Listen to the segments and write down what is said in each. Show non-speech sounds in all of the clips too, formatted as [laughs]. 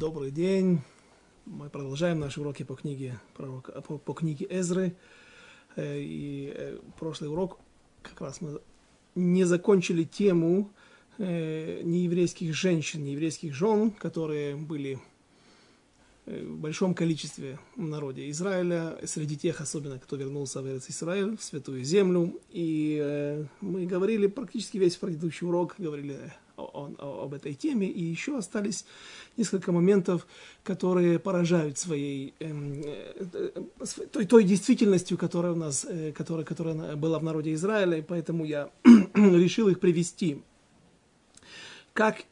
Добрый день. Мы продолжаем наши уроки по книге, пророка, по, по книге Эзры. Э, и э, прошлый урок как раз мы не закончили тему э, нееврейских женщин, нееврейских жен, которые были в большом количестве в народе Израиля, среди тех особенно, кто вернулся в Израиль, в Святую Землю. И мы говорили практически весь предыдущий урок, говорили о, о, об этой теме, и еще остались несколько моментов, которые поражают своей эм, э, э, той, той действительностью, которая у нас, э, которая, которая была в народе Израиля, и поэтому я [clears throat] решил их привести. Как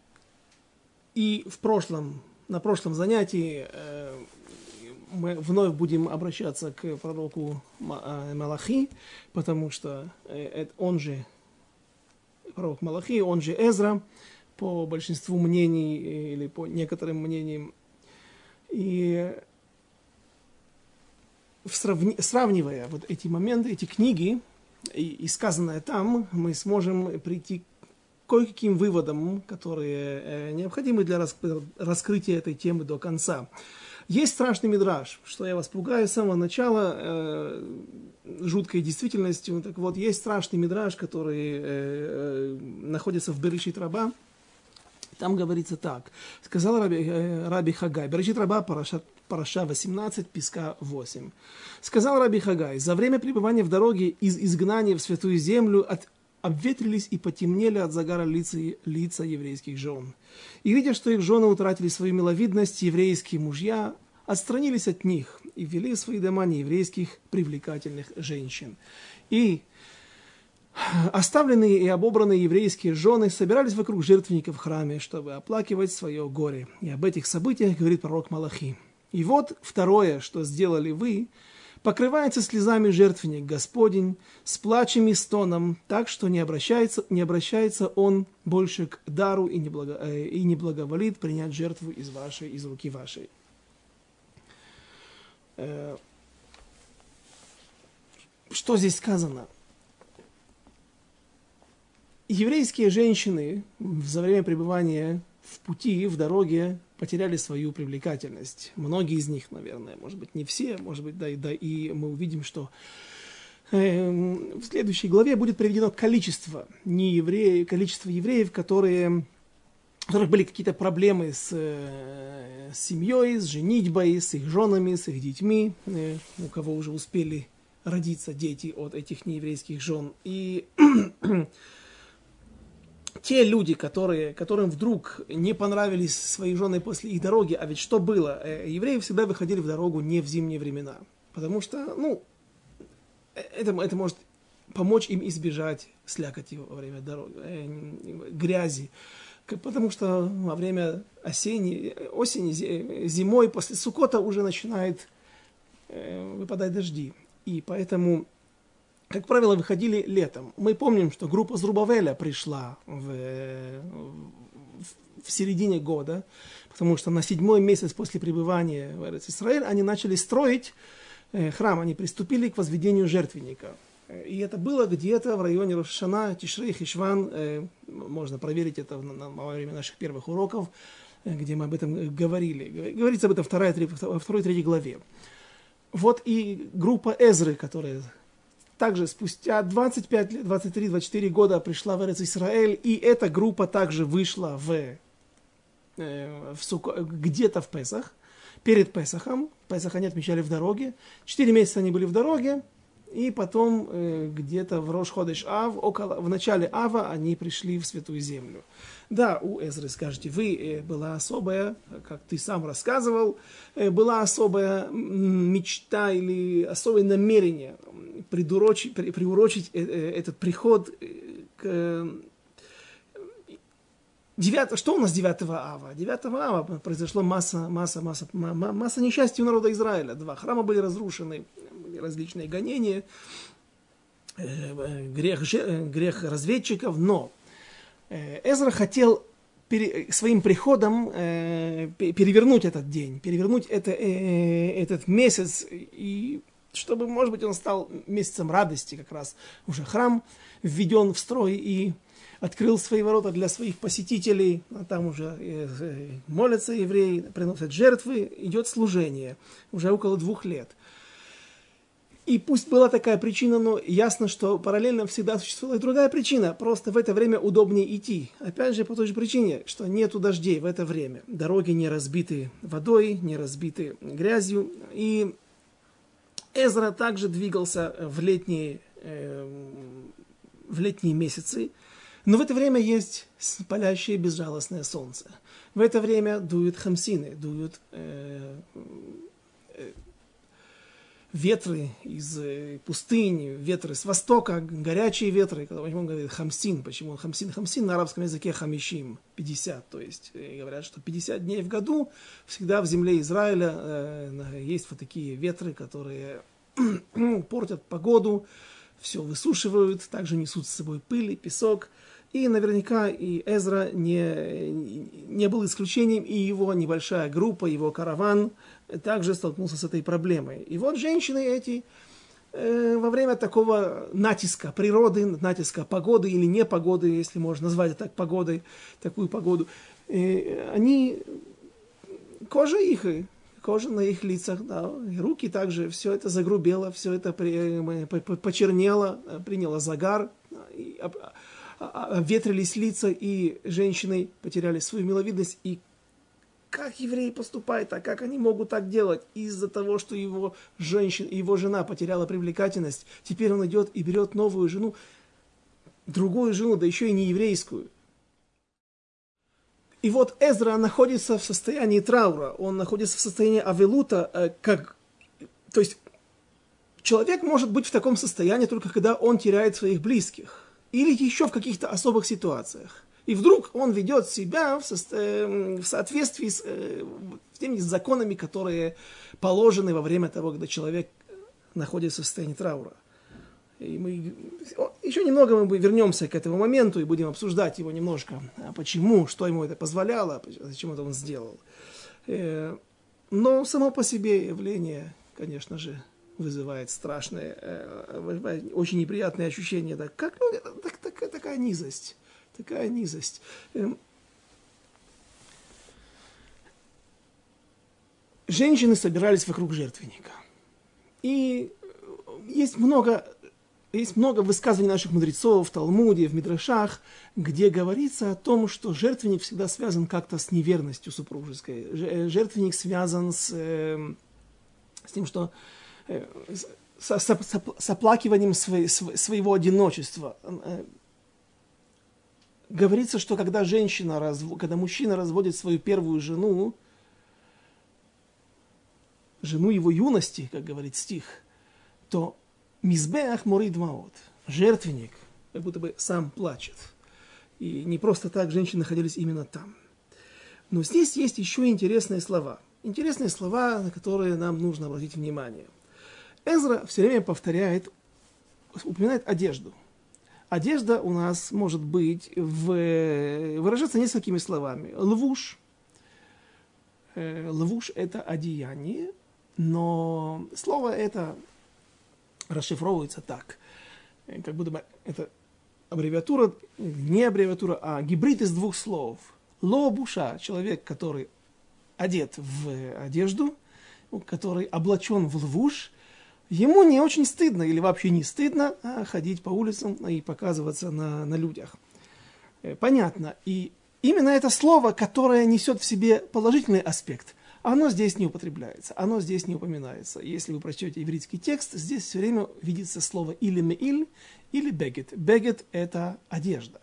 и в прошлом, на прошлом занятии мы вновь будем обращаться к пророку Малахи, потому что он же пророк Малахи, он же Эзра, по большинству мнений или по некоторым мнениям. И сравни, сравнивая вот эти моменты, эти книги и, и сказанное там, мы сможем прийти к кое-каким выводам, которые э, необходимы для раскрытия этой темы до конца. Есть страшный мидраж, что я вас пугаю с самого начала э, жуткой действительностью. Так вот, есть страшный мидраж, который э, э, находится в Берешит Раба. Там говорится так. Сказал Раби, э, Раби Хагай. Берешит Раба, Параша, Параша 18, Писка 8. Сказал Раби Хагай, за время пребывания в дороге из изгнания в Святую Землю от обветрились и потемнели от загара лица, лица еврейских жен. И видя, что их жены утратили свою миловидность, еврейские мужья отстранились от них и ввели в свои дома нееврейских привлекательных женщин. И оставленные и обобранные еврейские жены собирались вокруг жертвенника в храме, чтобы оплакивать свое горе. И об этих событиях говорит пророк Малахи. И вот второе, что сделали вы – покрывается слезами жертвенник Господень, с плачем и стоном, так что не обращается, не обращается он больше к дару и не, благо, э, и не благоволит принять жертву из вашей, из руки вашей. Э, что здесь сказано? Еврейские женщины за время пребывания в пути, в дороге потеряли свою привлекательность. Многие из них, наверное, может быть, не все, может быть, да, и, да, и мы увидим, что э, в следующей главе будет приведено количество не евреев, количество евреев, которые, у которых были какие-то проблемы с, э, с семьей, с женитьбой, с их женами, с их детьми, э, у кого уже успели родиться дети от этих нееврейских жен. И те люди, которые, которым вдруг не понравились свои жены после их дороги, а ведь что было? Э, евреи всегда выходили в дорогу не в зимние времена, потому что, ну, э, это, это может помочь им избежать слякоти во время дороги, э, грязи, потому что во время осени, осени, зимой, после Сукота уже начинает выпадать дожди. И поэтому как правило, выходили летом. Мы помним, что группа Зрубавеля пришла в, в середине года, потому что на седьмой месяц после пребывания в Израиль они начали строить э, храм, они приступили к возведению жертвенника. И это было где-то в районе Рошана, Тишрей, Хишван. Э, можно проверить это во время наших первых уроков, э, где мы об этом говорили. Говорится об этом во второй, третьей главе. Вот и группа Эзры, которая также спустя 25 лет, 23-24 года пришла в Эрец Исраэль, и эта группа также вышла в, э, в Суко, где-то в Песах, перед Песахом. Песах они отмечали в дороге. Четыре месяца они были в дороге, и потом э, где-то в Рош Ходыш Ав, около, в начале Ава они пришли в Святую Землю. Да, у Эзры, скажете, вы э, была особая, как ты сам рассказывал, э, была особая мечта или особое намерение придурочить, при, приурочить э, э, этот приход э, к... Э, 9, что у нас 9 ава? 9 ава произошло масса, масса, масса, масса несчастья у народа Израиля. Два храма были разрушены, различные гонения, грех, грех разведчиков, но Эзра хотел своим приходом перевернуть этот день, перевернуть это, этот месяц и чтобы, может быть, он стал месяцем радости как раз. Уже храм введен в строй, и открыл свои ворота для своих посетителей, а там уже э, э, молятся евреи, приносят жертвы, идет служение уже около двух лет. И пусть была такая причина, но ясно, что параллельно всегда существовала и другая причина. Просто в это время удобнее идти. Опять же, по той же причине, что нету дождей в это время. Дороги не разбиты водой, не разбиты грязью. И Эзра также двигался в летние, э, в летние месяцы. Но в это время есть палящее безжалостное солнце. В это время дуют хамсины, дуют э, э, ветры из э, пустыни, ветры с востока, горячие ветры. Почему он говорит хамсин, почему хамсин? Хамсин на арабском языке хамишим, 50. То есть э, говорят, что 50 дней в году всегда в земле Израиля э, есть вот такие ветры, которые [clears throat] портят погоду, все высушивают, также несут с собой пыль и песок. И наверняка и Эзра не, не был исключением, и его небольшая группа, его караван также столкнулся с этой проблемой. И вот женщины эти э, во время такого натиска природы, натиска погоды или непогоды, если можно назвать это так погодой, такую погоду, э, они, кожа их, кожа на их лицах, да, руки также, все это загрубело, все это при, почернело, приняло загар, и, ветрились лица, и женщины потеряли свою миловидность. И как евреи поступают, а как они могут так делать? Из-за того, что его, женщин, его жена потеряла привлекательность, теперь он идет и берет новую жену, другую жену, да еще и не еврейскую. И вот Эзра находится в состоянии траура, он находится в состоянии авелута, э, как, то есть человек может быть в таком состоянии только когда он теряет своих близких или еще в каких-то особых ситуациях. И вдруг он ведет себя в, со, э, в соответствии с э, теми законами, которые положены во время того, когда человек находится в состоянии траура. И мы еще немного мы вернемся к этому моменту и будем обсуждать его немножко. А почему, что ему это позволяло, зачем это он сделал. Э, но само по себе явление, конечно же, вызывает страшное, э, очень неприятное ощущение. Да, как ну, так, так, такая низость, такая низость. Эм, женщины собирались вокруг жертвенника. И есть много, есть много высказываний наших мудрецов в Талмуде, в Мидрашах, где говорится о том, что жертвенник всегда связан как-то с неверностью супружеской. Э, жертвенник связан с, эм, с тем, что с, с, с, с оплакиванием своей, своего одиночества. Э, говорится, что когда женщина, разв... когда мужчина разводит свою первую жену, жену его юности, как говорит стих, то мизбеах морит маот, жертвенник, как будто бы сам плачет. И не просто так женщины находились именно там. Но здесь есть еще интересные слова. Интересные слова, на которые нам нужно обратить внимание – Эзра все время повторяет, упоминает одежду. Одежда у нас может быть в, выражаться несколькими словами. Лвуш. Э, лвуш – это одеяние, но слово это расшифровывается так, э, как будто бы это аббревиатура, не аббревиатура, а гибрид из двух слов. Лобуша – человек, который одет в одежду, который облачен в лвуш – ему не очень стыдно или вообще не стыдно а, ходить по улицам и показываться на, на людях. Э, понятно. И именно это слово, которое несет в себе положительный аспект, оно здесь не употребляется, оно здесь не упоминается. Если вы прочтете еврейский текст, здесь все время видится слово или меиль, или бегет. Бегет – это одежда.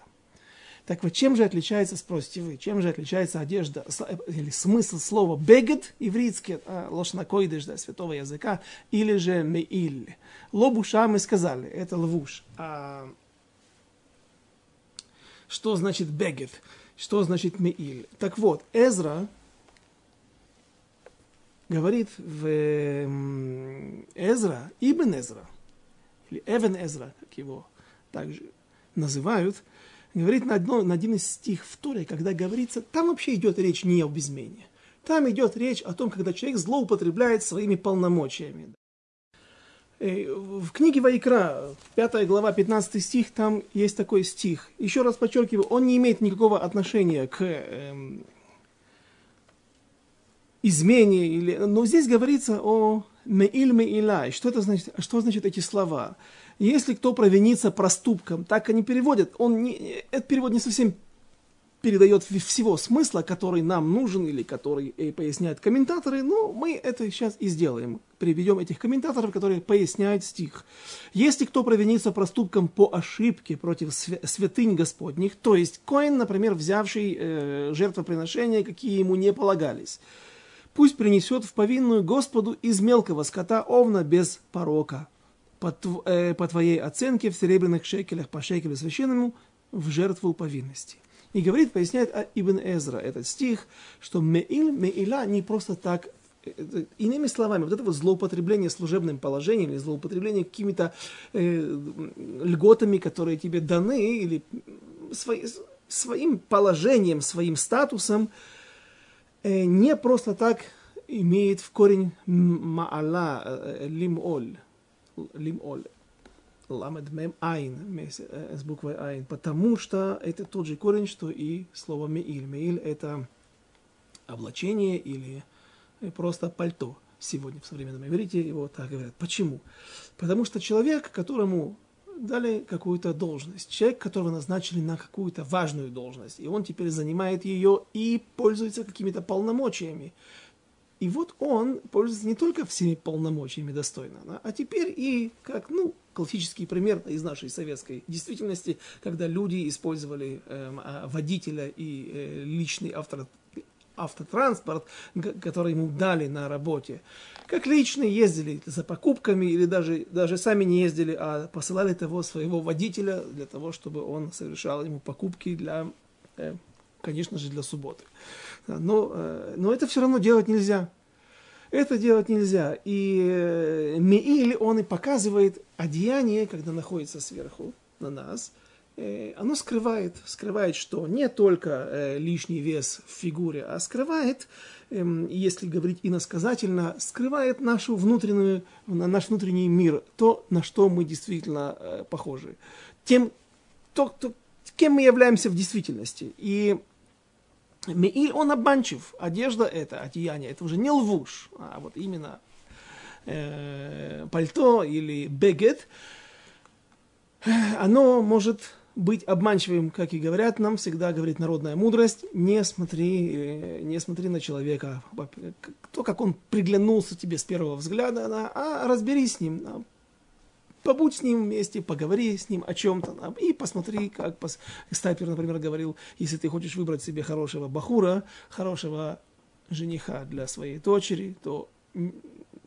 Так вот, чем же отличается, спросите вы, чем же отличается одежда, э, или смысл слова бегет, ивритский, а, лошнакойдыш, да, святого языка, или же меиль. Лобуша мы сказали, это лвуш. А что значит бегет? Что значит меиль? Так вот, Эзра говорит в Эзра, Ибн Эзра, или Эвен Эзра, как его также называют – говорит на, одно, на один из стих в Торе, когда говорится, там вообще идет речь не об измене. Там идет речь о том, когда человек злоупотребляет своими полномочиями. Э, в книге Вайкра, 5 глава, 15 стих, там есть такой стих. Еще раз подчеркиваю, он не имеет никакого отношения к эм, измене. Или... Но здесь говорится о меиль меилай. Что это значит? Что значит эти слова? Если кто провинится проступком, так они переводят. Он не, этот перевод не совсем передает всего смысла, который нам нужен или который и поясняют комментаторы, но мы это сейчас и сделаем. Приведем этих комментаторов, которые поясняют стих. Если кто провинится проступком по ошибке против святынь Господних, то есть Коин, например, взявший э, жертвоприношения, какие ему не полагались, пусть принесет в повинную Господу из мелкого скота овна без порока, по, э, по твоей оценке в серебряных шекелях по шекелю священному в жертву повинности. И говорит, поясняет а Ибн Эзра этот стих, что меил, меила не просто так э, Иными словами, вот это вот злоупотребление служебным положением или злоупотребление какими-то э, льготами, которые тебе даны, или свои, своим положением, своим статусом, э, не просто так имеет в корень маала, э, лимоль, лимоль ламед мем айн, с буквой айн, потому что это тот же корень, что и слово меиль. Меиль это облачение или просто пальто. Сегодня в современном иврите его так говорят. Почему? Потому что человек, которому дали какую-то должность, человек, которого назначили на какую-то важную должность, и он теперь занимает ее и пользуется какими-то полномочиями. И вот он пользуется не только всеми полномочиями достойно, а теперь и как, ну, классический пример из нашей советской действительности, когда люди использовали э, водителя и э, личный авто, автотранспорт, который ему дали на работе. Как личные ездили за покупками или даже, даже сами не ездили, а посылали того своего водителя для того, чтобы он совершал ему покупки для, э, конечно же, для субботы. Но, э, но это все равно делать нельзя. Это делать нельзя. И э, Меиль, он и показывает одеяние, когда находится сверху на нас, э, оно скрывает, скрывает что? Не только лишний вес в фигуре, а скрывает, э, если говорить иносказательно, скрывает нашу внутреннюю, наш внутренний мир, то, на что мы действительно похожи. Тем, то, то, кем мы являемся в действительности. И Меиль, он обманчив. Одежда это, одеяние, это уже не лвуш, а вот именно э, пальто или бегет. Оно может быть обманчивым, как и говорят нам, всегда говорит народная мудрость, не смотри, э, не смотри на человека, то, как он приглянулся тебе с первого взгляда, а разберись с ним, побудь с ним вместе, поговори с ним о чем-то, и посмотри, как пос... Стайпер, например, говорил, если ты хочешь выбрать себе хорошего бахура, хорошего жениха для своей дочери, то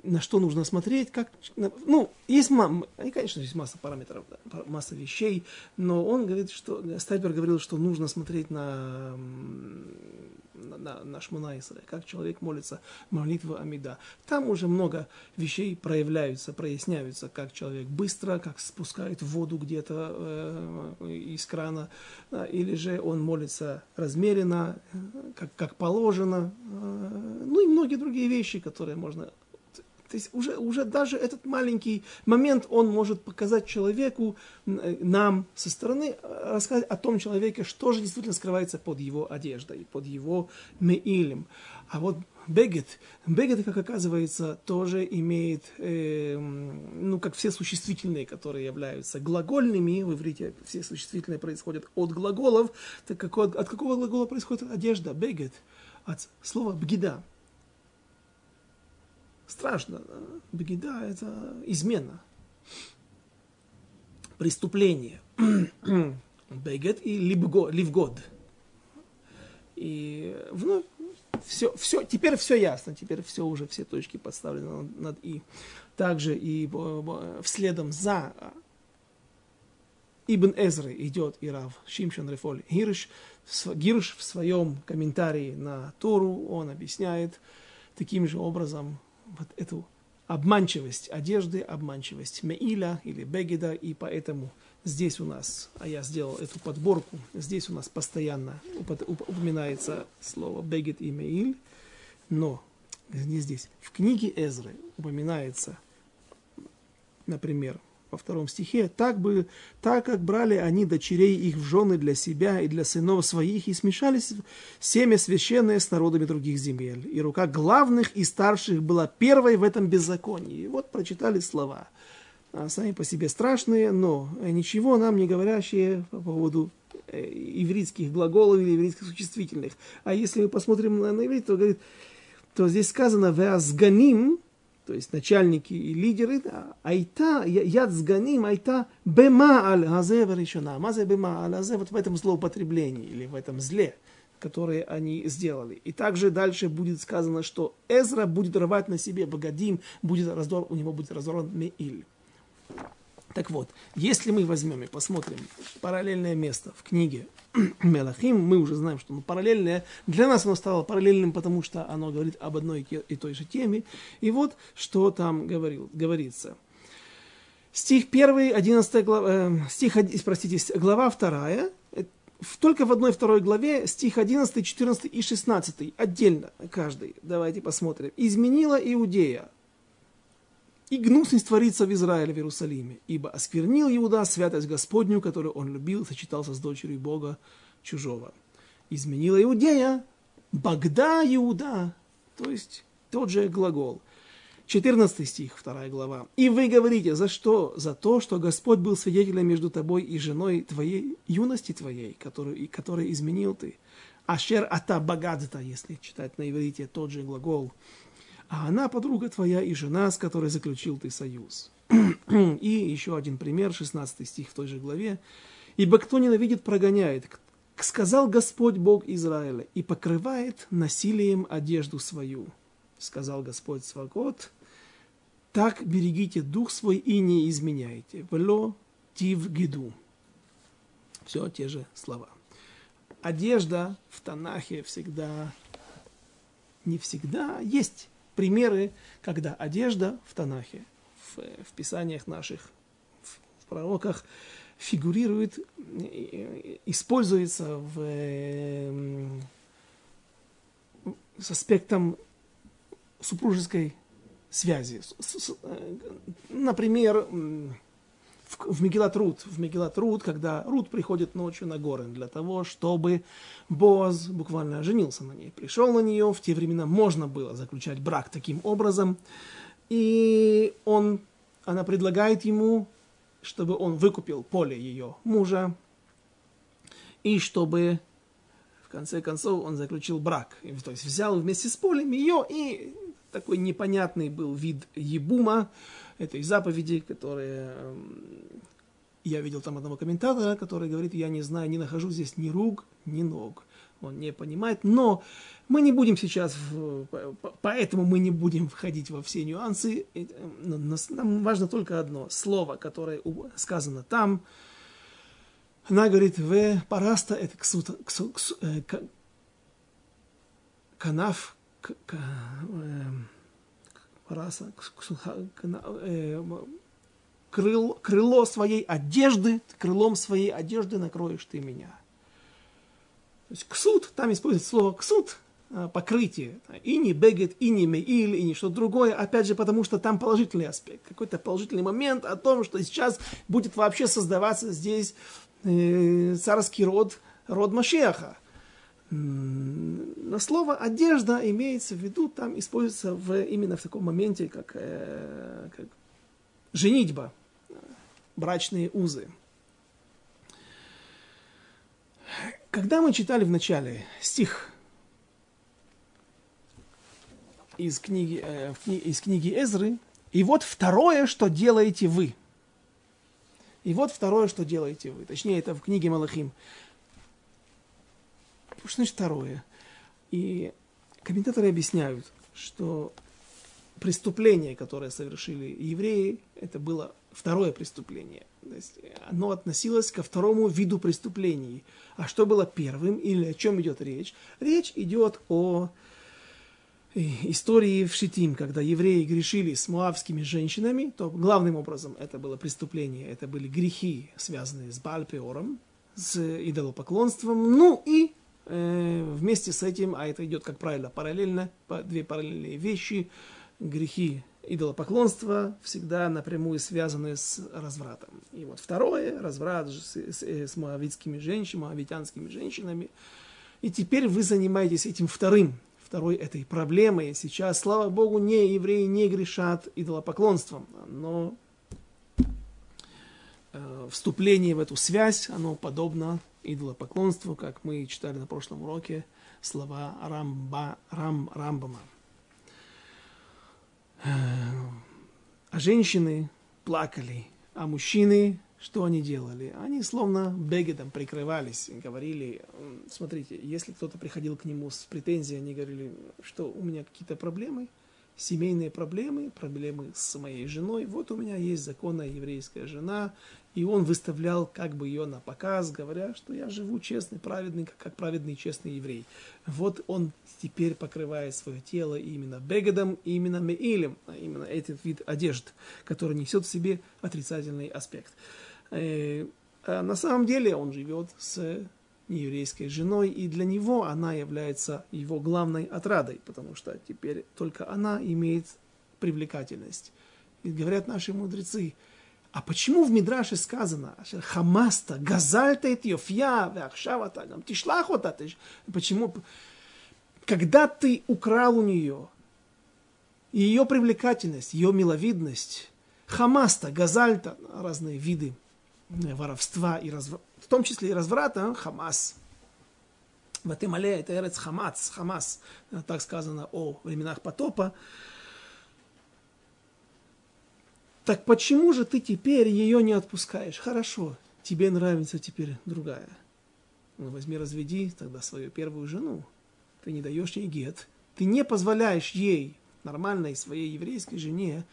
на что нужно смотреть, как, ну, есть, и, конечно, есть масса параметров, масса вещей, но он говорит, что, Стайпер говорил, что нужно смотреть на, на, на, на Шмунайсера, как человек молится молитву Амида. Там уже много вещей проявляются, проясняются, как человек быстро, как спускает воду где-то э, из крана, да, или же он молится размеренно, как, как положено, э, ну и многие другие вещи, которые можно то есть уже, уже даже этот маленький момент, он может показать человеку, э, нам со стороны, э, рассказать о том человеке, что же действительно скрывается под его одеждой, под его меилем. А вот бегет, бегет, как оказывается, тоже имеет, э, ну, как все существительные, которые являются глагольными, в иврите все существительные происходят от глаголов, так как от, от какого глагола происходит одежда, бегет? От слова бгида, страшно. Бегида – это измена, преступление. [clears throat] Бегет и ливгод. И вновь все, все, теперь все ясно, теперь все уже, все точки подставлены над «и». Также и вследом за Ибн Эзры идет и Рав Шимшон Рефоль Гирш, Гирш в своем комментарии на Тору, он объясняет таким же образом вот эту обманчивость одежды, обманчивость меиля или бегеда, и поэтому здесь у нас, а я сделал эту подборку, здесь у нас постоянно упоминается слово бегет и меиль, но не здесь, в книге Эзры упоминается например, во втором стихе, так, бы, так как брали они дочерей их в жены для себя и для сынов своих, и смешались семя священное с народами других земель. И рука главных и старших была первой в этом беззаконии. И вот прочитали слова. А сами по себе страшные, но ничего нам не говорящие по поводу э, ивритских глаголов или ивритских существительных. А если мы посмотрим на, на иврит, то, говорит, то здесь сказано «веазганим», то есть начальники и лидеры, айта, яд сганим, айта бема аль газева решена. Мазе бема аль газе вот в этом злоупотреблении или в этом зле, которое они сделали. И также дальше будет сказано, что Эзра будет рвать на себе богадим, будет раздор, у него будет разорван Меиль. Так вот, если мы возьмем и посмотрим параллельное место в книге [clears throat] Мелахим, мы уже знаем, что оно параллельное. Для нас оно стало параллельным, потому что оно говорит об одной и той же теме. И вот, что там говорил, говорится. Стих 1, 11 глава, э, стих, простите, глава 2, э, только в одной второй главе стих 11, 14 и 16, отдельно каждый. Давайте посмотрим. «Изменила Иудея, и гнусность творится в Израиле, в Иерусалиме, ибо осквернил Иуда святость Господню, которую он любил, сочетался с дочерью Бога чужого. Изменила Иудея, Богда Иуда, то есть тот же глагол. 14 стих, 2 глава. «И вы говорите, за что? За то, что Господь был свидетелем между тобой и женой твоей, юности твоей, которую, которой изменил ты. Ашер ата багадта, если читать на иврите тот же глагол а она подруга твоя и жена, с которой заключил ты союз. [clears throat] и еще один пример, 16 стих в той же главе. «Ибо кто ненавидит, прогоняет, сказал Господь Бог Израиля, и покрывает насилием одежду свою, сказал Господь Свакот, так берегите дух свой и не изменяйте. Вло тив гиду. Все те же слова. Одежда в Танахе всегда, не всегда, есть примеры, когда одежда в Танахе, в, в писаниях наших, в, в пророках, фигурирует, используется в, с аспектом супружеской связи. Например, в, Мегилат Рут, в Мегилат Рут, когда Рут приходит ночью на горы для того, чтобы Боз буквально женился на ней, пришел на нее, в те времена можно было заключать брак таким образом, и он, она предлагает ему, чтобы он выкупил поле ее мужа, и чтобы в конце концов он заключил брак, то есть взял вместе с полем ее, и такой непонятный был вид ебума, этой заповеди, которые я видел там одного комментатора, который говорит, я не знаю, не нахожу здесь ни рук, ни ног. Он не понимает, но мы не будем сейчас, в, поэтому мы не будем входить во все нюансы. Нам важно только одно слово, которое сказано там. Она говорит, в параста это ксута, ксу, ксу, э, канав, к, к, э, раса, э, крыл, крыло своей одежды, крылом своей одежды накроешь ты меня. То есть ксут, там используется слово ксут, э, покрытие. И не бегет, и не меиль, и не что-то другое. Опять же, потому что там положительный аспект. Какой-то положительный момент о том, что сейчас будет вообще создаваться здесь э, царский род, род Машеха но слово одежда имеется в виду, там используется в, именно в таком моменте, как, э, как женитьба, брачные узы. Когда мы читали в начале стих из книги, э, из книги Эзры, и вот второе, что делаете вы. И вот второе, что делаете вы. Точнее, это в книге Малахим. Что значит второе? И комментаторы объясняют, что преступление, которое совершили евреи, это было второе преступление. То есть оно относилось ко второму виду преступлений. А что было первым или о чем идет речь? Речь идет о э, истории в Шитим, когда евреи грешили с муавскими женщинами, то главным образом это было преступление, это были грехи, связанные с Бальпеором, с идолопоклонством, ну и вместе с этим, а это идет, как правило, параллельно, две параллельные вещи, грехи идолопоклонство всегда напрямую связано с развратом. И вот второе, разврат с, с, с моавитскими женщинами, моавитянскими женщинами. И теперь вы занимаетесь этим вторым, второй этой проблемой. Сейчас, слава Богу, не евреи не грешат идолопоклонством, но э, вступление в эту связь, оно подобно идолопоклонству, как мы читали на прошлом уроке слова Рамба, Рам, Рамбама. А женщины плакали, а мужчины, что они делали? Они словно бегедом прикрывались и говорили, смотрите, если кто-то приходил к нему с претензией, они говорили, что у меня какие-то проблемы, семейные проблемы, проблемы с моей женой, вот у меня есть законная еврейская жена, и он выставлял как бы ее на показ, говоря, что я живу честный, праведный, как, праведный, честный еврей. Вот он теперь покрывает свое тело именно бегадом, именно меилем, а именно этот вид одежды, который несет в себе отрицательный аспект. Э, а на самом деле он живет с нееврейской женой, и для него она является его главной отрадой, потому что теперь только она имеет привлекательность. И говорят наши мудрецы – а почему в Мидраше сказано, חמסת, גזלת את יופיה, ועכשיו אתה, תם, תשלח אותה, почему? Когда ты украл у нее ее привлекательность, ее миловидность, חמסת, גזלת, разные виды воровства, и разврата, в том числе и разврата, חמס. ותמלא הארץ חמס, חמס, так сказано о временах потопа. Так почему же ты теперь ее не отпускаешь? Хорошо, тебе нравится теперь другая. Ну, возьми, разведи тогда свою первую жену. Ты не даешь ей гет. Ты не позволяешь ей, нормальной своей еврейской жене,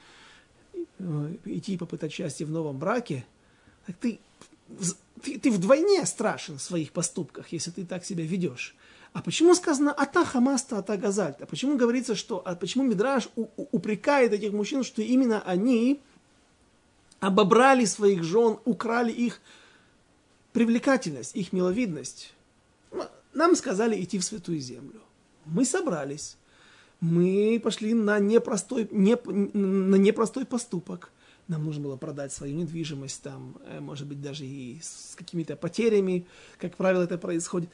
э, идти попытать счастье в новом браке. Так ты, ты, ты вдвойне страшен в своих поступках, если ты так себя ведешь. А почему сказано «ата хамаста, ата газальта»? Почему говорится, что, а почему Мидраш упрекает этих мужчин, что именно они обобрали своих жен, украли их привлекательность, их миловидность. Нам сказали идти в святую землю. Мы собрались. Мы пошли на непростой, не, на непростой поступок. Нам нужно было продать свою недвижимость, там, э, может быть, даже и с какими-то потерями, как правило, это происходит.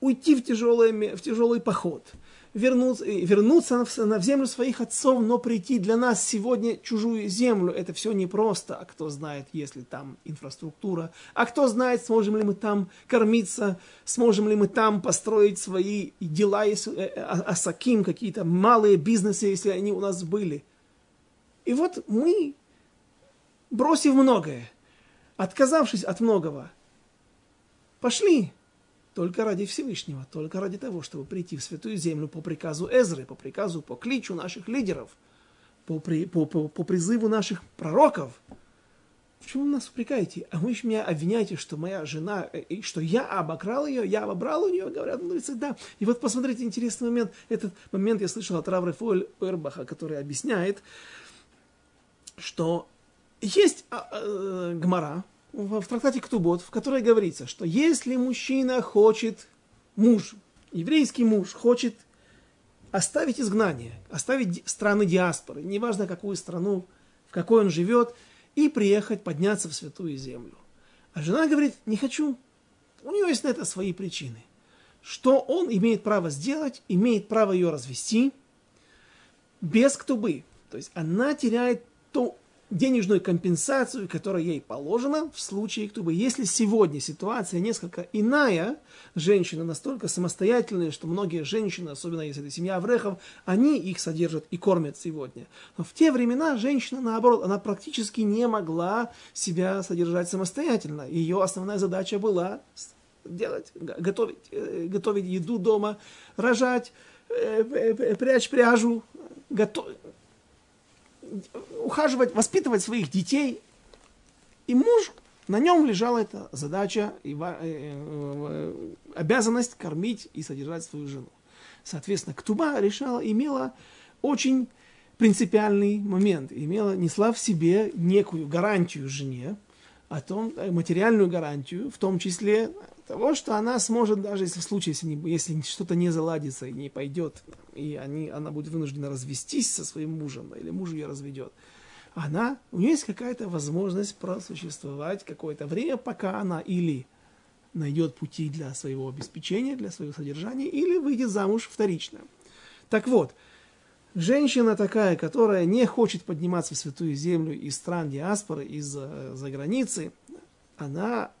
Уйти в, тяжелый, в тяжелый поход – вернуться, вернуться в землю своих отцов, но прийти для нас сегодня чужую землю, это все непросто. А кто знает, есть ли там инфраструктура, а кто знает, сможем ли мы там кормиться, сможем ли мы там построить свои дела, если, э, э, а, асаким, какие-то малые бизнесы, если они у нас были. И вот мы, бросив многое, отказавшись от многого, пошли только ради Всевышнего, только ради того, чтобы прийти в Святую Землю по приказу Эзры, по приказу, по кличу наших лидеров, по, при, по, по, по призыву наших пророков. Почему вы нас упрекаете? А вы меня обвиняете, что моя жена, э, и что я обокрал ее, я обобрал у нее, говорят, ну, да. И вот посмотрите, интересный момент. Этот момент я слышал от Равры Фоль Эрбаха, который объясняет, что есть а, а, Гмара, в, в трактате Ктубот, в которой говорится, что если мужчина хочет, муж, еврейский муж, хочет оставить изгнание, оставить страны диаспоры, неважно какую страну, в какой он живет, и приехать подняться в святую землю. А жена говорит, не хочу. У нее есть на это свои причины. Что он имеет право сделать, имеет право ее развести без ктубы. То есть она теряет то денежную компенсацию, которая ей положена в случае, кто бы, если сегодня ситуация несколько иная, женщина настолько самостоятельная, что многие женщины, особенно если это семья Аврехов, они их содержат и кормят сегодня. Но в те времена женщина, наоборот, она практически не могла себя содержать самостоятельно. Ее основная задача была делать, готовить, э, готовить еду дома, рожать, э, э, прячь пряжу, готовить ухаживать, воспитывать своих детей. И муж, на нем лежала эта задача и э, э, обязанность кормить и содержать свою жену. Соответственно, Ктуба решала, имела очень принципиальный момент, имела, несла в себе некую гарантию жене, о том, э, материальную гарантию, в том числе того, что она сможет, даже если в случае, если, не, если что-то не заладится и не пойдет, и они, она будет вынуждена развестись со своим мужем, или муж ее разведет, она, у нее есть какая-то возможность просуществовать какое-то время, пока она или найдет пути для своего обеспечения, для своего содержания, или выйдет замуж вторично. Так вот, женщина такая, которая не хочет подниматься в святую землю из стран диаспоры, из-за за границы, она,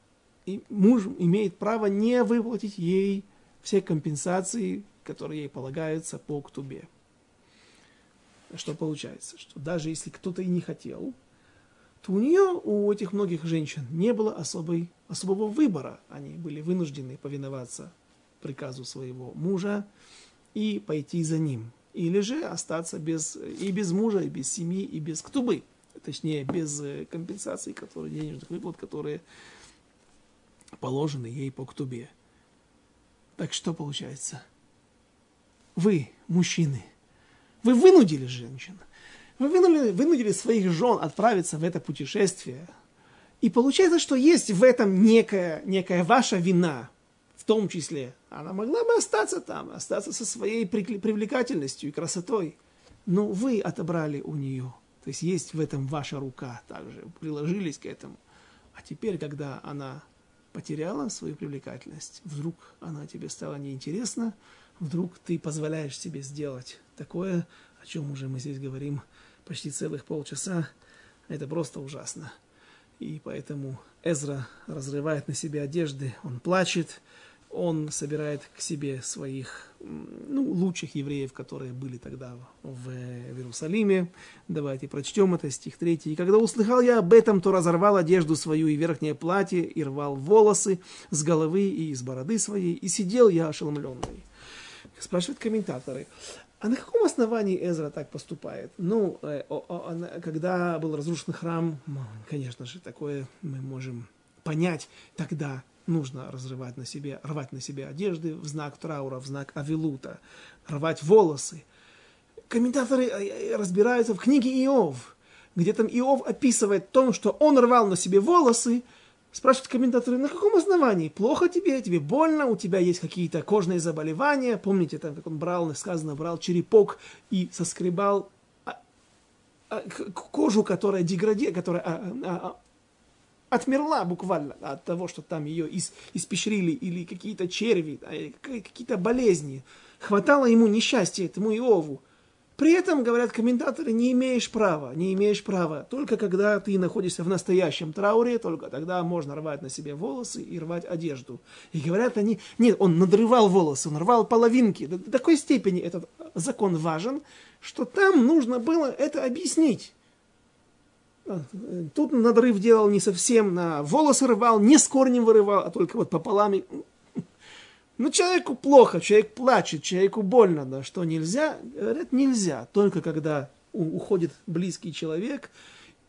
и муж имеет право не выплатить ей все компенсации, которые ей полагаются по ктубе. Что получается? Что даже если кто-то и не хотел, то у нее, у этих многих женщин, не было особой, особого выбора. Они были вынуждены повиноваться приказу своего мужа и пойти за ним. Или же остаться без, и без мужа, и без семьи, и без ктубы. Точнее, без э, компенсаций, которые, денежных выплат, которые положены ей по ктубе. Так что получается? Вы, мужчины, вы вынудили женщин, вы вынудили, вынудили своих жен отправиться в это путешествие. И получается, что есть в этом некая, некая ваша вина, в том числе. Она могла бы остаться там, остаться со своей привлекательностью и красотой. Но вы отобрали у нее. То есть есть в этом ваша рука также, приложились к этому. А теперь, когда она потеряла свою привлекательность, вдруг она тебе стала неинтересна, вдруг ты позволяешь себе сделать такое, о чем уже мы здесь говорим почти целых полчаса, это просто ужасно. И поэтому Эзра разрывает на себе одежды, он плачет, он собирает к себе своих ну, лучших евреев, которые были тогда в, в Иерусалиме. Давайте прочтем это, стих 3. «И когда услыхал я об этом, то разорвал одежду свою и верхнее платье, и рвал волосы с головы и из бороды своей, и сидел я ошеломленный». Спрашивают комментаторы, а на каком основании Эзра так поступает? Ну, э, когда был разрушен храм, конечно же, такое мы можем понять. Тогда нужно разрывать на себе, рвать на себе одежды в знак траура, в знак авилута, рвать волосы. Комментаторы э, э, разбираются в книге Иов, где там Иов описывает то, что он рвал на себе волосы, Спрашивают комментаторы, на каком основании? Плохо тебе, тебе больно, у тебя есть какие-то кожные заболевания. Помните, там, как он брал, сказано, брал черепок и соскребал а, а, кожу, которая деградирует, которая а, отмерла буквально от того, что там ее испещрили или какие-то черви, какие-то болезни. Хватало ему несчастья, этому Иову. При этом, говорят комментаторы, не имеешь права, не имеешь права. Только когда ты находишься в настоящем трауре, только тогда можно рвать на себе волосы и рвать одежду. И говорят они, нет, он надрывал волосы, он рвал половинки. До такой степени этот закон важен, что там нужно было это объяснить. Тут надрыв делал не совсем на волосы рвал, не с корнем вырывал, а только вот пополам ну, человеку плохо, человек плачет, человеку больно, да, что нельзя? Говорят, нельзя, только когда уходит близкий человек,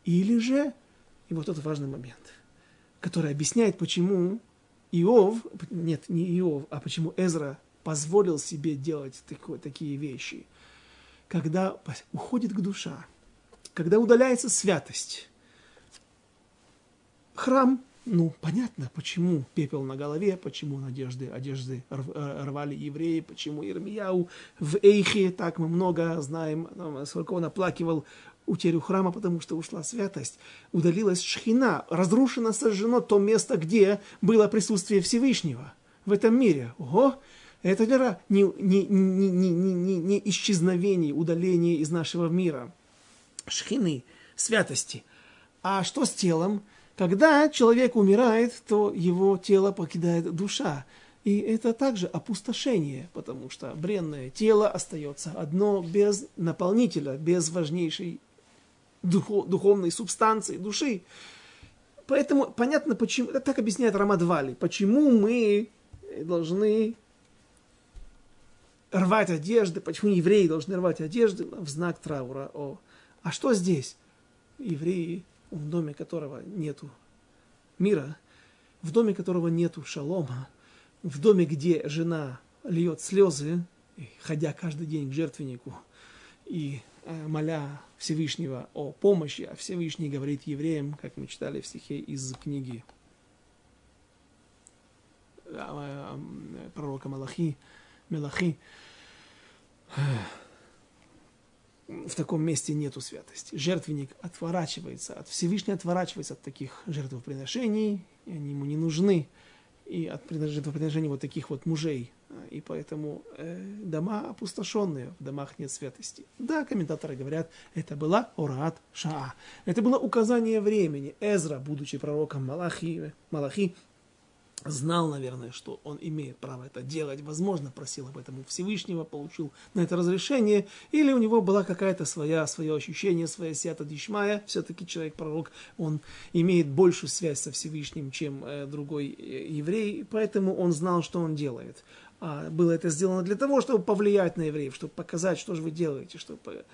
или же, и вот этот важный момент, который объясняет, почему Иов, нет, не Иов, а почему Эзра позволил себе делать такое, такие вещи. Когда уходит к душа, когда удаляется святость, храм ну, понятно, почему пепел на голове, почему надежды, одежды э, рвали евреи, почему Ирмияу в Эйхе, так мы много знаем, сколько он оплакивал утерю храма, потому что ушла святость. Удалилась шхина, разрушено, сожжено то место, где было присутствие Всевышнего в этом мире. Ого! Это вера не, не, не, не, не, не, не исчезновение, удаление из нашего мира. Шхины, святости. А что с телом? Когда человек умирает, то его тело покидает душа. И это также опустошение, потому что бренное тело остается одно без наполнителя, без важнейшей духовной субстанции души. Поэтому понятно, почему, так объясняет Рамадвали, почему мы должны рвать одежды, почему евреи должны рвать одежды в знак траура. О. А что здесь? Евреи в доме которого нету мира, в доме которого нету шалома, в доме, где жена льет слезы, ходя каждый день к жертвеннику и э, моля Всевышнего о помощи, а Всевышний говорит евреям, как мы читали в стихе из книги пророка Малахи, Мелахи, в таком месте нету святости. Жертвенник отворачивается, от Всевышний отворачивается от таких жертвоприношений, и они ему не нужны, и от жертвоприношений вот таких вот мужей. И поэтому э, дома опустошенные, в домах нет святости. Да, комментаторы говорят, это была Орат Шаа. Это было указание времени. Эзра, будучи пророком Малахи, Малахи знал, наверное, что он имеет право это делать, возможно, просил об этом у Всевышнего, получил на это разрешение, или у него была какая-то своя, свое ощущение, своя сята дишмая, все-таки человек-пророк, он имеет большую связь со Всевышним, чем э, другой э, еврей, поэтому он знал, что он делает. А было это сделано для того, чтобы повлиять на евреев, чтобы показать, что же вы делаете, чтобы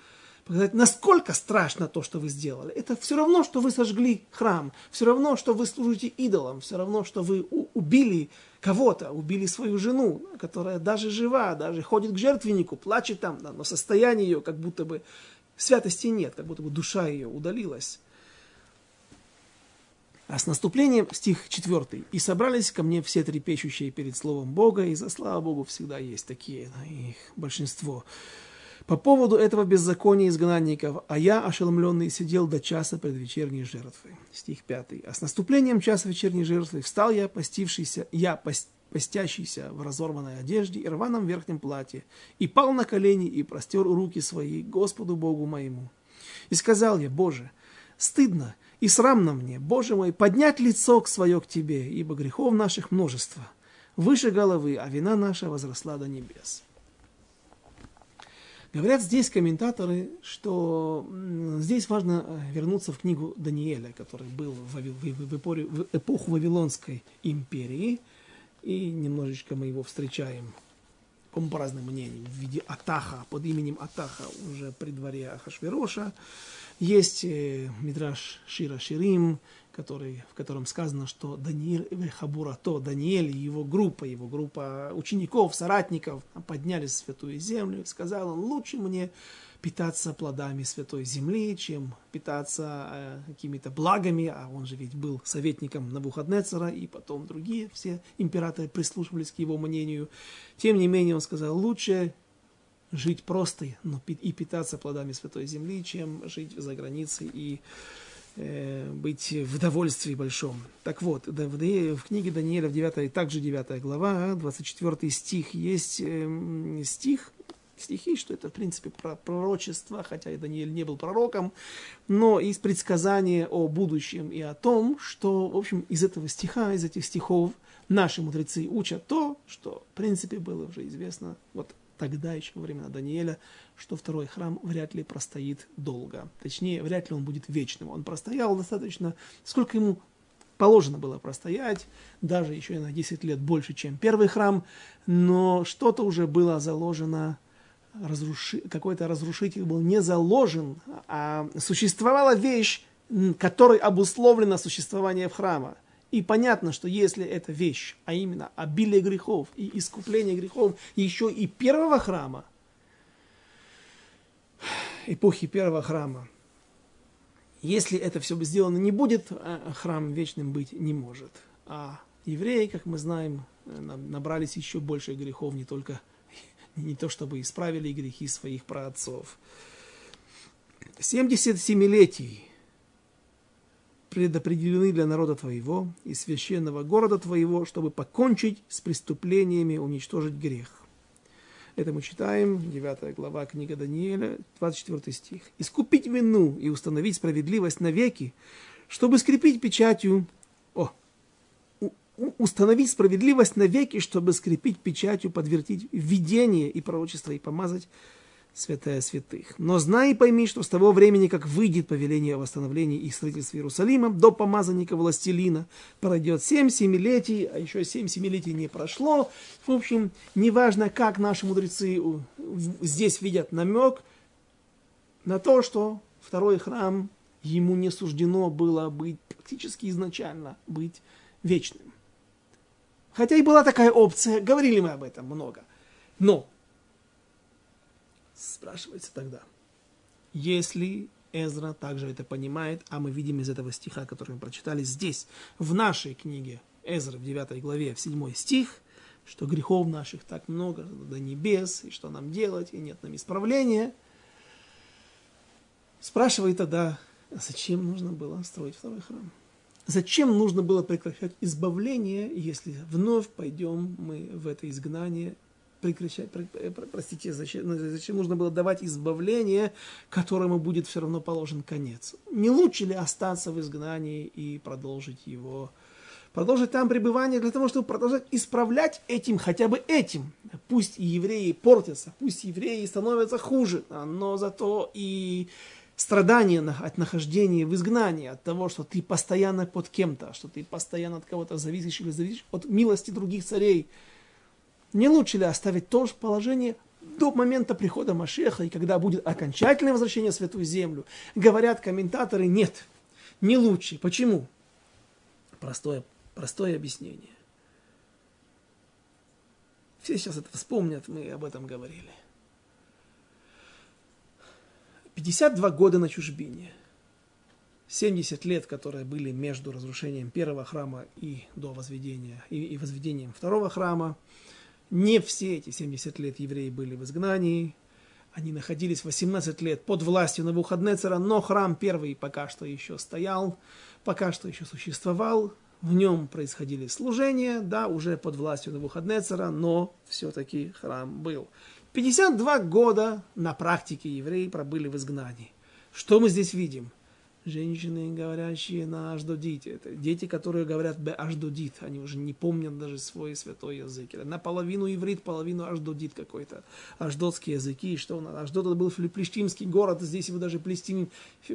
показать, насколько страшно то, что вы сделали. Это все равно, что вы сожгли храм, все равно, что вы служите идолам, все равно, что вы убили кого-то, убили свою жену, которая даже жива, даже ходит к жертвеннику, плачет там, но состояние ее как будто бы святости нет, как будто бы душа ее удалилась. А с наступлением, стих 4, «И собрались ко мне все трепещущие перед Словом Бога, и за слава Богу всегда есть такие, их большинство, по поводу этого беззакония изгнанников, а я, ошеломленный, сидел до часа предвечерней жертвы. Стих 5. А с наступлением часа вечерней жертвы встал я, постившийся, я, постящийся в разорванной одежде и рваном верхнем платье, и пал на колени и простер руки свои Господу Богу моему. И сказал я, Боже, стыдно и срамно мне, Боже мой, поднять лицо к свое к Тебе, ибо грехов наших множество. Выше головы, а вина наша возросла до небес. Говорят здесь комментаторы, что здесь важно э, вернуться в книгу Даниэля, который был в, в эпоху Вавилонской империи, и немножечко мы его встречаем по разным мнениям в виде Атаха, под именем Атаха уже при дворе Ахашвероша. Есть э, Мидраш Шира Ширим, который, в котором сказано, что Даниэль Хабура, то Даниэль и его группа, его группа учеников, соратников поднялись в святую землю. Сказал он, лучше мне питаться плодами святой земли, чем питаться э, какими-то благами, а он же ведь был советником Навуходнецера, и потом другие все императоры прислушивались к его мнению. Тем не менее, он сказал, лучше жить просто но и питаться плодами святой земли, чем жить за границей и быть в довольстве большом. Так вот, в книге Даниэля в 9, также 9 глава, 24 стих, есть эм, стих, стихи, что это, в принципе, пророчество, хотя и Даниэль не был пророком, но из предсказания о будущем и о том, что, в общем, из этого стиха, из этих стихов наши мудрецы учат то, что, в принципе, было уже известно вот тогда, еще во времена Даниэля, что второй храм вряд ли простоит долго. Точнее, вряд ли он будет вечным. Он простоял достаточно, сколько ему положено было простоять, даже еще и на 10 лет больше, чем первый храм, но что-то уже было заложено, разруши... какой-то разрушитель был не заложен, а существовала вещь, которой обусловлено существование храма. И понятно, что если эта вещь, а именно обилие грехов и искупление грехов еще и первого храма, эпохи первого храма, если это все сделано не будет, а храм вечным быть не может. А евреи, как мы знаем, набрались еще больше грехов, не только [laughs] не то чтобы исправили грехи своих праотцов. 77-летий предопределены для народа твоего и священного города твоего, чтобы покончить с преступлениями, уничтожить грех. Это мы читаем, 9 глава книга Даниэля, 24 стих. «Искупить вину и установить справедливость навеки, чтобы скрепить печатью...» О, установить справедливость навеки, чтобы скрепить печатью, подтвердить видение и пророчество и помазать святая святых. Но знай и пойми, что с того времени, как выйдет повеление о восстановлении и строительстве Иерусалима, до помазанника властелина пройдет семь семилетий, а еще семь семилетий не прошло. В общем, неважно, как наши мудрецы здесь видят намек на то, что второй храм ему не суждено было быть практически изначально быть вечным. Хотя и была такая опция, говорили мы об этом много. Но Спрашивается тогда, если Эзра также это понимает, а мы видим из этого стиха, который мы прочитали здесь, в нашей книге Эзры в 9 главе, в 7 стих, что грехов наших так много до небес, и что нам делать, и нет нам исправления. Спрашивает тогда, а зачем нужно было строить второй храм? Зачем нужно было прекращать избавление, если вновь пойдем мы в это изгнание прекращать, э, простите, зачем, ну, зачем нужно было давать избавление, которому будет все равно положен конец? Не лучше ли остаться в изгнании и продолжить его, продолжить там пребывание для того, чтобы продолжать исправлять этим, хотя бы этим? Пусть и евреи портятся, пусть евреи становятся хуже, но зато и страдания от нахождения в изгнании, от того, что ты постоянно под кем-то, что ты постоянно от кого-то зависишь или зависишь от милости других царей, не лучше ли оставить то же положение до момента прихода Машеха, и когда будет окончательное возвращение в Святую Землю? Говорят комментаторы, нет, не лучше. Почему? Простое, простое объяснение. Все сейчас это вспомнят, мы об этом говорили. 52 года на чужбине. 70 лет, которые были между разрушением первого храма и до возведения, и, и возведением второго храма – не все эти 70 лет евреи были в изгнании. Они находились 18 лет под властью Навуходнецера, но храм первый пока что еще стоял, пока что еще существовал. В нем происходили служения, да, уже под властью Навуходнецера, но все-таки храм был. 52 года на практике евреи пробыли в изгнании. Что мы здесь видим? Женщины, говорящие на аждодите. Это дети, которые говорят бе аждодит. Они уже не помнят даже свой святой язык. Это наполовину иврит, половину аждодит какой-то. Аждотские языки. Что у нас? Аждот это был плештимский город. Здесь его даже плештим,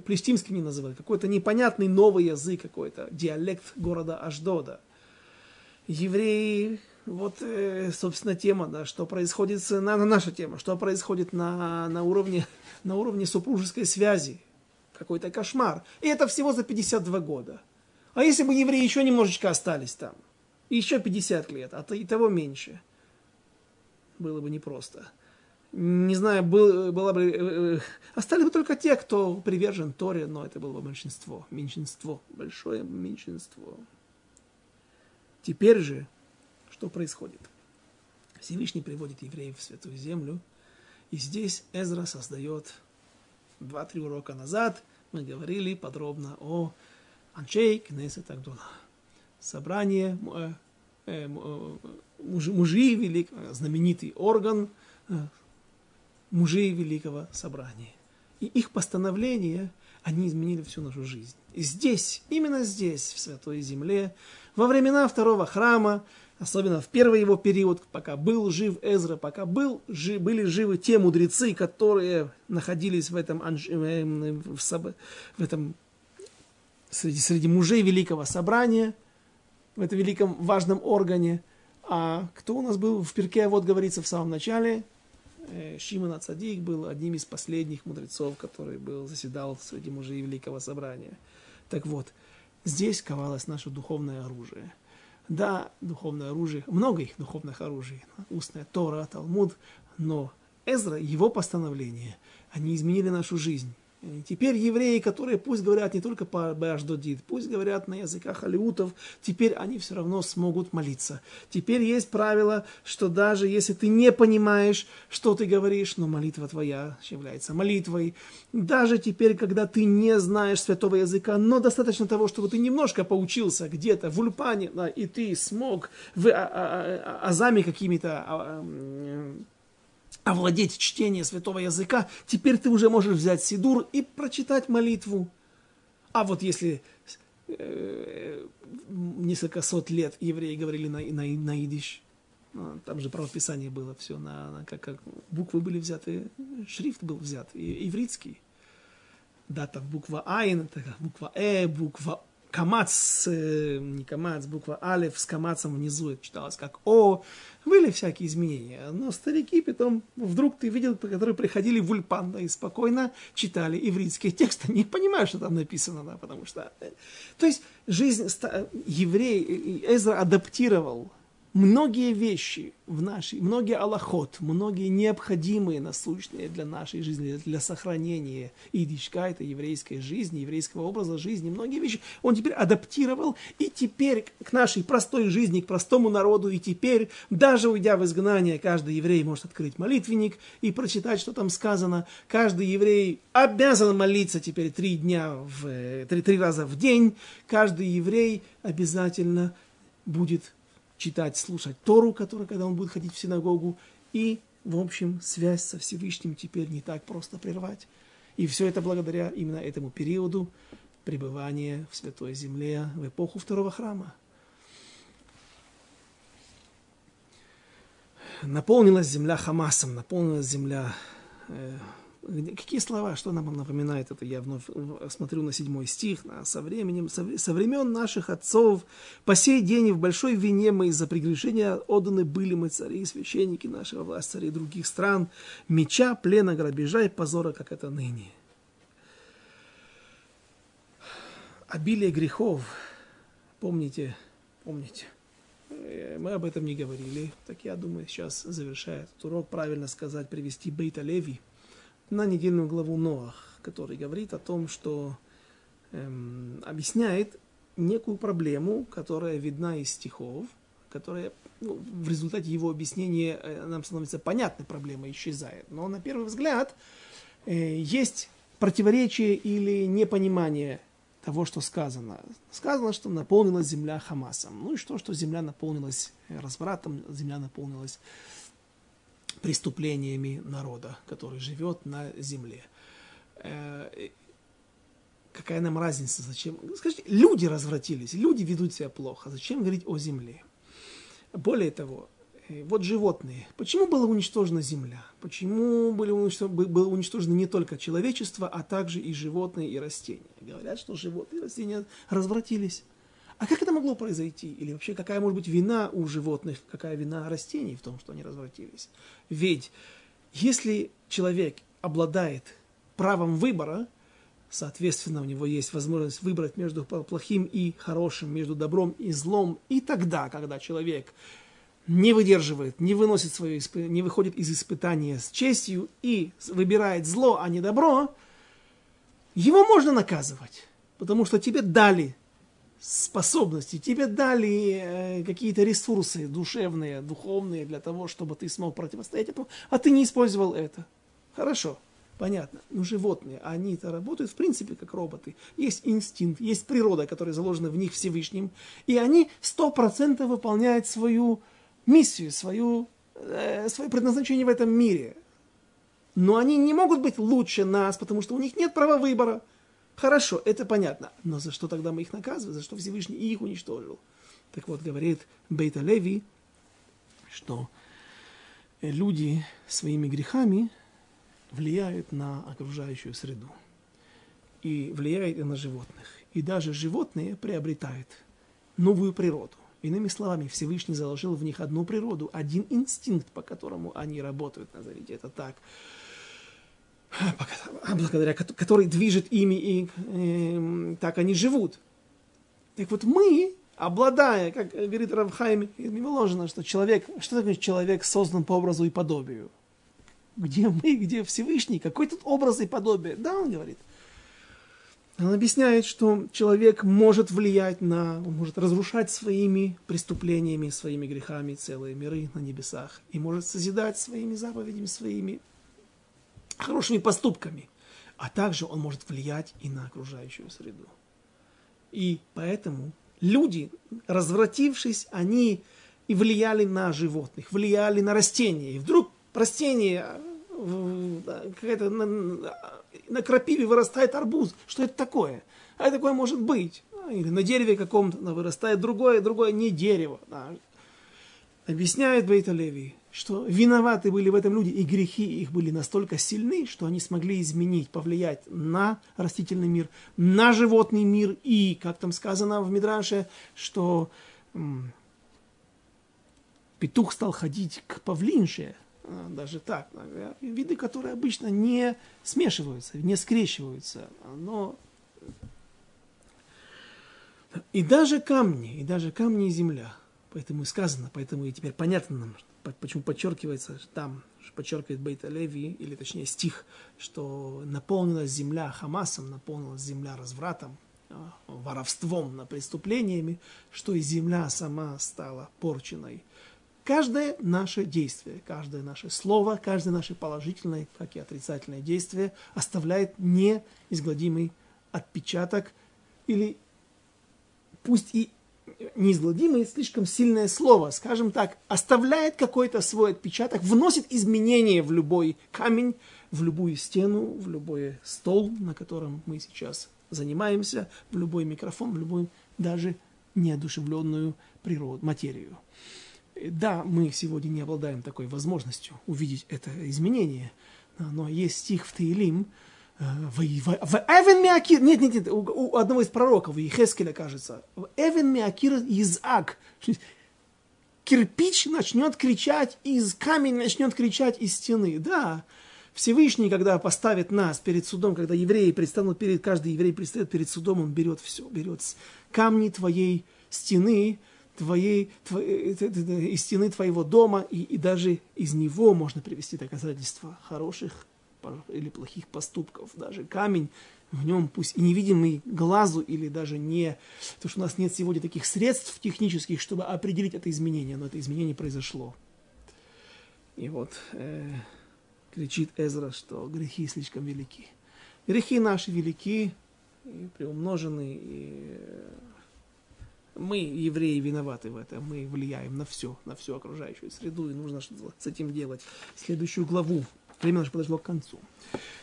плештимским не называют. Какой-то непонятный новый язык какой-то. Диалект города Аждода. Евреи вот, э, собственно, тема, да, что происходит, на наша тема, что происходит на, на, уровне, на уровне супружеской связи какой-то кошмар. И это всего за 52 года. А если бы евреи еще немножечко остались там, еще 50 лет, а то и того меньше, было бы непросто. Не знаю, был, было бы, э, э, остались бы только те, кто привержен Торе, но это было бы меньшинство, меньшинство, большое меньшинство. Теперь же, что происходит? Всевышний приводит евреев в Святую Землю, и здесь Эзра создает два-три урока назад мы говорили подробно о Анчей Кнесет Агдула. Собрание э, э, э муж, мужей великого, знаменитый орган э, мужей великого собрания. И их постановления, они изменили всю нашу жизнь. И здесь, именно здесь, в Святой Земле, во времена второго храма, особенно в первый его период, пока был жив Эзра, пока был, жив, были живы те мудрецы, которые находились в этом, в, в этом среди, среди мужей великого собрания, в этом великом важном органе. А кто у нас был в Перке, вот говорится в самом начале, э, Шимон Ацадик был одним из последних мудрецов, который был, заседал среди мужей великого собрания. Так вот, здесь ковалось наше духовное оружие – да, духовное оружие, много их духовных оружий, устная Тора, Талмуд, но Эзра, его постановления, они изменили нашу жизнь. И теперь евреи, которые пусть говорят не только по Башдодит, пусть говорят на языках алиутов, теперь они все равно смогут молиться. Теперь есть правило, что даже если ты не понимаешь, что ты говоришь, но молитва твоя является молитвой. Даже теперь, когда ты не знаешь святого языка, но достаточно того, чтобы ты немножко поучился где-то в Ульпане, и ты смог в а, а, а, азами какими-то овладеть чтением святого языка, теперь ты уже можешь взять сидур и прочитать молитву. А вот если э, несколько сот лет евреи говорили на, на, на идиш, ну, там же правописание было все, на, на, как, как буквы были взяты, шрифт был взят, и, ивритский. Да, там буква Айн, буква Э, буква Камац, э, не Камац, буква Алев с Камацем внизу, это читалось как О. Были всякие изменения. Но старики потом, вдруг ты видел, которые приходили в Ульпан, да, и спокойно читали ивритские тексты, не понимая, что там написано, да, потому что... Э, то есть жизнь еврей, Эзра адаптировал многие вещи в нашей, многие аллахот, многие необходимые, насущные для нашей жизни, для сохранения идишка, это еврейской жизни, еврейского образа жизни, многие вещи он теперь адаптировал, и теперь к нашей простой жизни, к простому народу, и теперь, даже уйдя в изгнание, каждый еврей может открыть молитвенник и прочитать, что там сказано. Каждый еврей обязан молиться теперь три дня, в, э, три, три раза в день. Каждый еврей обязательно будет читать, слушать Тору, который, когда он будет ходить в синагогу, и, в общем, связь со Всевышним теперь не так просто прервать. И все это благодаря именно этому периоду пребывания в Святой Земле в эпоху второго храма. Наполнилась земля Хамасом, наполнилась земля э, Какие слова, что нам напоминает это? Я вновь смотрю на седьмой стих. На, со, временем, со, со времен наших отцов по сей день и в большой вине мы из-за прегрешения отданы были мы цари, священники нашего власть, цари других стран, меча, плена, грабежа и позора, как это ныне. Обилие грехов, помните, помните, э, мы об этом не говорили, так я думаю, сейчас завершает урок, правильно сказать, привести Бейта Леви – на недельную главу Ноах, который говорит о том, что эм, объясняет некую проблему, которая видна из стихов, которая ну, в результате его объяснения э, нам становится понятной, проблема исчезает. Но на первый взгляд э, есть противоречие или непонимание того, что сказано. Сказано, что наполнилась земля Хамасом. Ну и что, что земля наполнилась развратом, земля наполнилась преступлениями народа, который живет на земле. Э, какая нам разница, зачем? Скажите, люди развратились, люди ведут себя плохо, зачем говорить о земле? Более того, э, вот животные. Почему была уничтожена земля? Почему были уничтожены, было уничтожено не только человечество, а также и животные, и растения? Говорят, что животные и растения развратились. А как это могло произойти? Или вообще какая может быть вина у животных, какая вина растений в том, что они развратились? Ведь если человек обладает правом выбора, соответственно, у него есть возможность выбрать между плохим и хорошим, между добром и злом. И тогда, когда человек не выдерживает, не выносит свое, не выходит из испытания с честью и выбирает зло, а не добро, его можно наказывать, потому что тебе дали способности, тебе дали э, какие-то ресурсы душевные, духовные для того, чтобы ты смог противостоять этому, а ты не использовал это. Хорошо, понятно. Но животные, они-то работают в принципе как роботы. Есть инстинкт, есть природа, которая заложена в них Всевышним, и они сто процентов выполняют свою миссию, свою, э, свое предназначение в этом мире. Но они не могут быть лучше нас, потому что у них нет права выбора. Хорошо, это понятно. Но за что тогда мы их наказываем? За что Всевышний их уничтожил? Так вот, говорит Бейта Леви, что люди своими грехами влияют на окружающую среду. И влияют и на животных. И даже животные приобретают новую природу. Иными словами, Всевышний заложил в них одну природу, один инстинкт, по которому они работают, назовите это так – благодаря который движет ими, и э, так они живут. Так вот мы, обладая, как говорит Равхайм Мимоложина, что человек, что такое человек создан по образу и подобию? Где мы, где Всевышний? Какой тут образ и подобие? Да, он говорит. Он объясняет, что человек может влиять на, он может разрушать своими преступлениями, своими грехами целые миры на небесах и может созидать своими заповедями, своими хорошими поступками, а также он может влиять и на окружающую среду. И поэтому люди, развратившись, они и влияли на животных, влияли на растения. И вдруг растение, какая-то на, на крапиве вырастает арбуз. Что это такое? А это такое может быть. Или на дереве каком-то вырастает другое, другое не дерево. Объясняет Бейта Леви, что виноваты были в этом люди, и грехи их были настолько сильны, что они смогли изменить, повлиять на растительный мир, на животный мир, и, как там сказано в Мидраше, что м, петух стал ходить к павлинше, а, даже так, виды, которые обычно не смешиваются, не скрещиваются, но и даже камни, и даже камни и земля – Поэтому и сказано, поэтому и теперь понятно нам, почему подчеркивается там, подчеркивает Бейта Леви, или точнее стих, что наполнилась земля Хамасом, наполнилась земля развратом, а, воровством, преступлениями, что и земля сама стала порченной. Каждое наше действие, каждое наше слово, каждое наше положительное, как и отрицательное действие оставляет неизгладимый отпечаток или пусть и неизгладимое, слишком сильное слово, скажем так, оставляет какой-то свой отпечаток, вносит изменения в любой камень, в любую стену, в любой стол, на котором мы сейчас занимаемся, в любой микрофон, в любую даже неодушевленную природу, материю. Да, мы сегодня не обладаем такой возможностью увидеть это изменение, но есть стих в Таилим, в Эвен Миакир, нет, нет, нет, у, у одного из пророков, Ехескеля, кажется, в Эвен Миакир Изак, кирпич начнет кричать из, камень начнет кричать из стены, да, Всевышний, когда поставит нас перед судом, когда евреи предстанут перед, каждый еврей предстает перед судом, он берет все, берет камни твоей стены, твоей, твоей, э, из стены твоего дома, и, и даже из него можно привести доказательства хороших или плохих поступков. Даже камень, в нем пусть и невидимый глазу, или даже не... Потому что у нас нет сегодня таких средств технических, чтобы определить это изменение, но это изменение произошло. И вот э, кричит Эзра, что грехи слишком велики. Грехи наши велики, и приумножены, и э, мы, евреи, виноваты в этом. Мы влияем на все, на всю окружающую среду, и нужно что-то с этим делать. Следующую главу Время наше подошло к концу.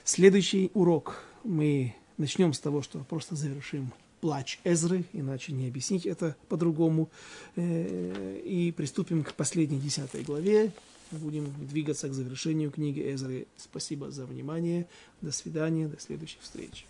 Следующий урок мы начнем с того, что просто завершим плач Эзры, иначе не объяснить это по-другому. Э, и приступим к последней десятой главе. Будем двигаться к завершению книги Эзры. Спасибо за внимание. До свидания. До следующих встреч.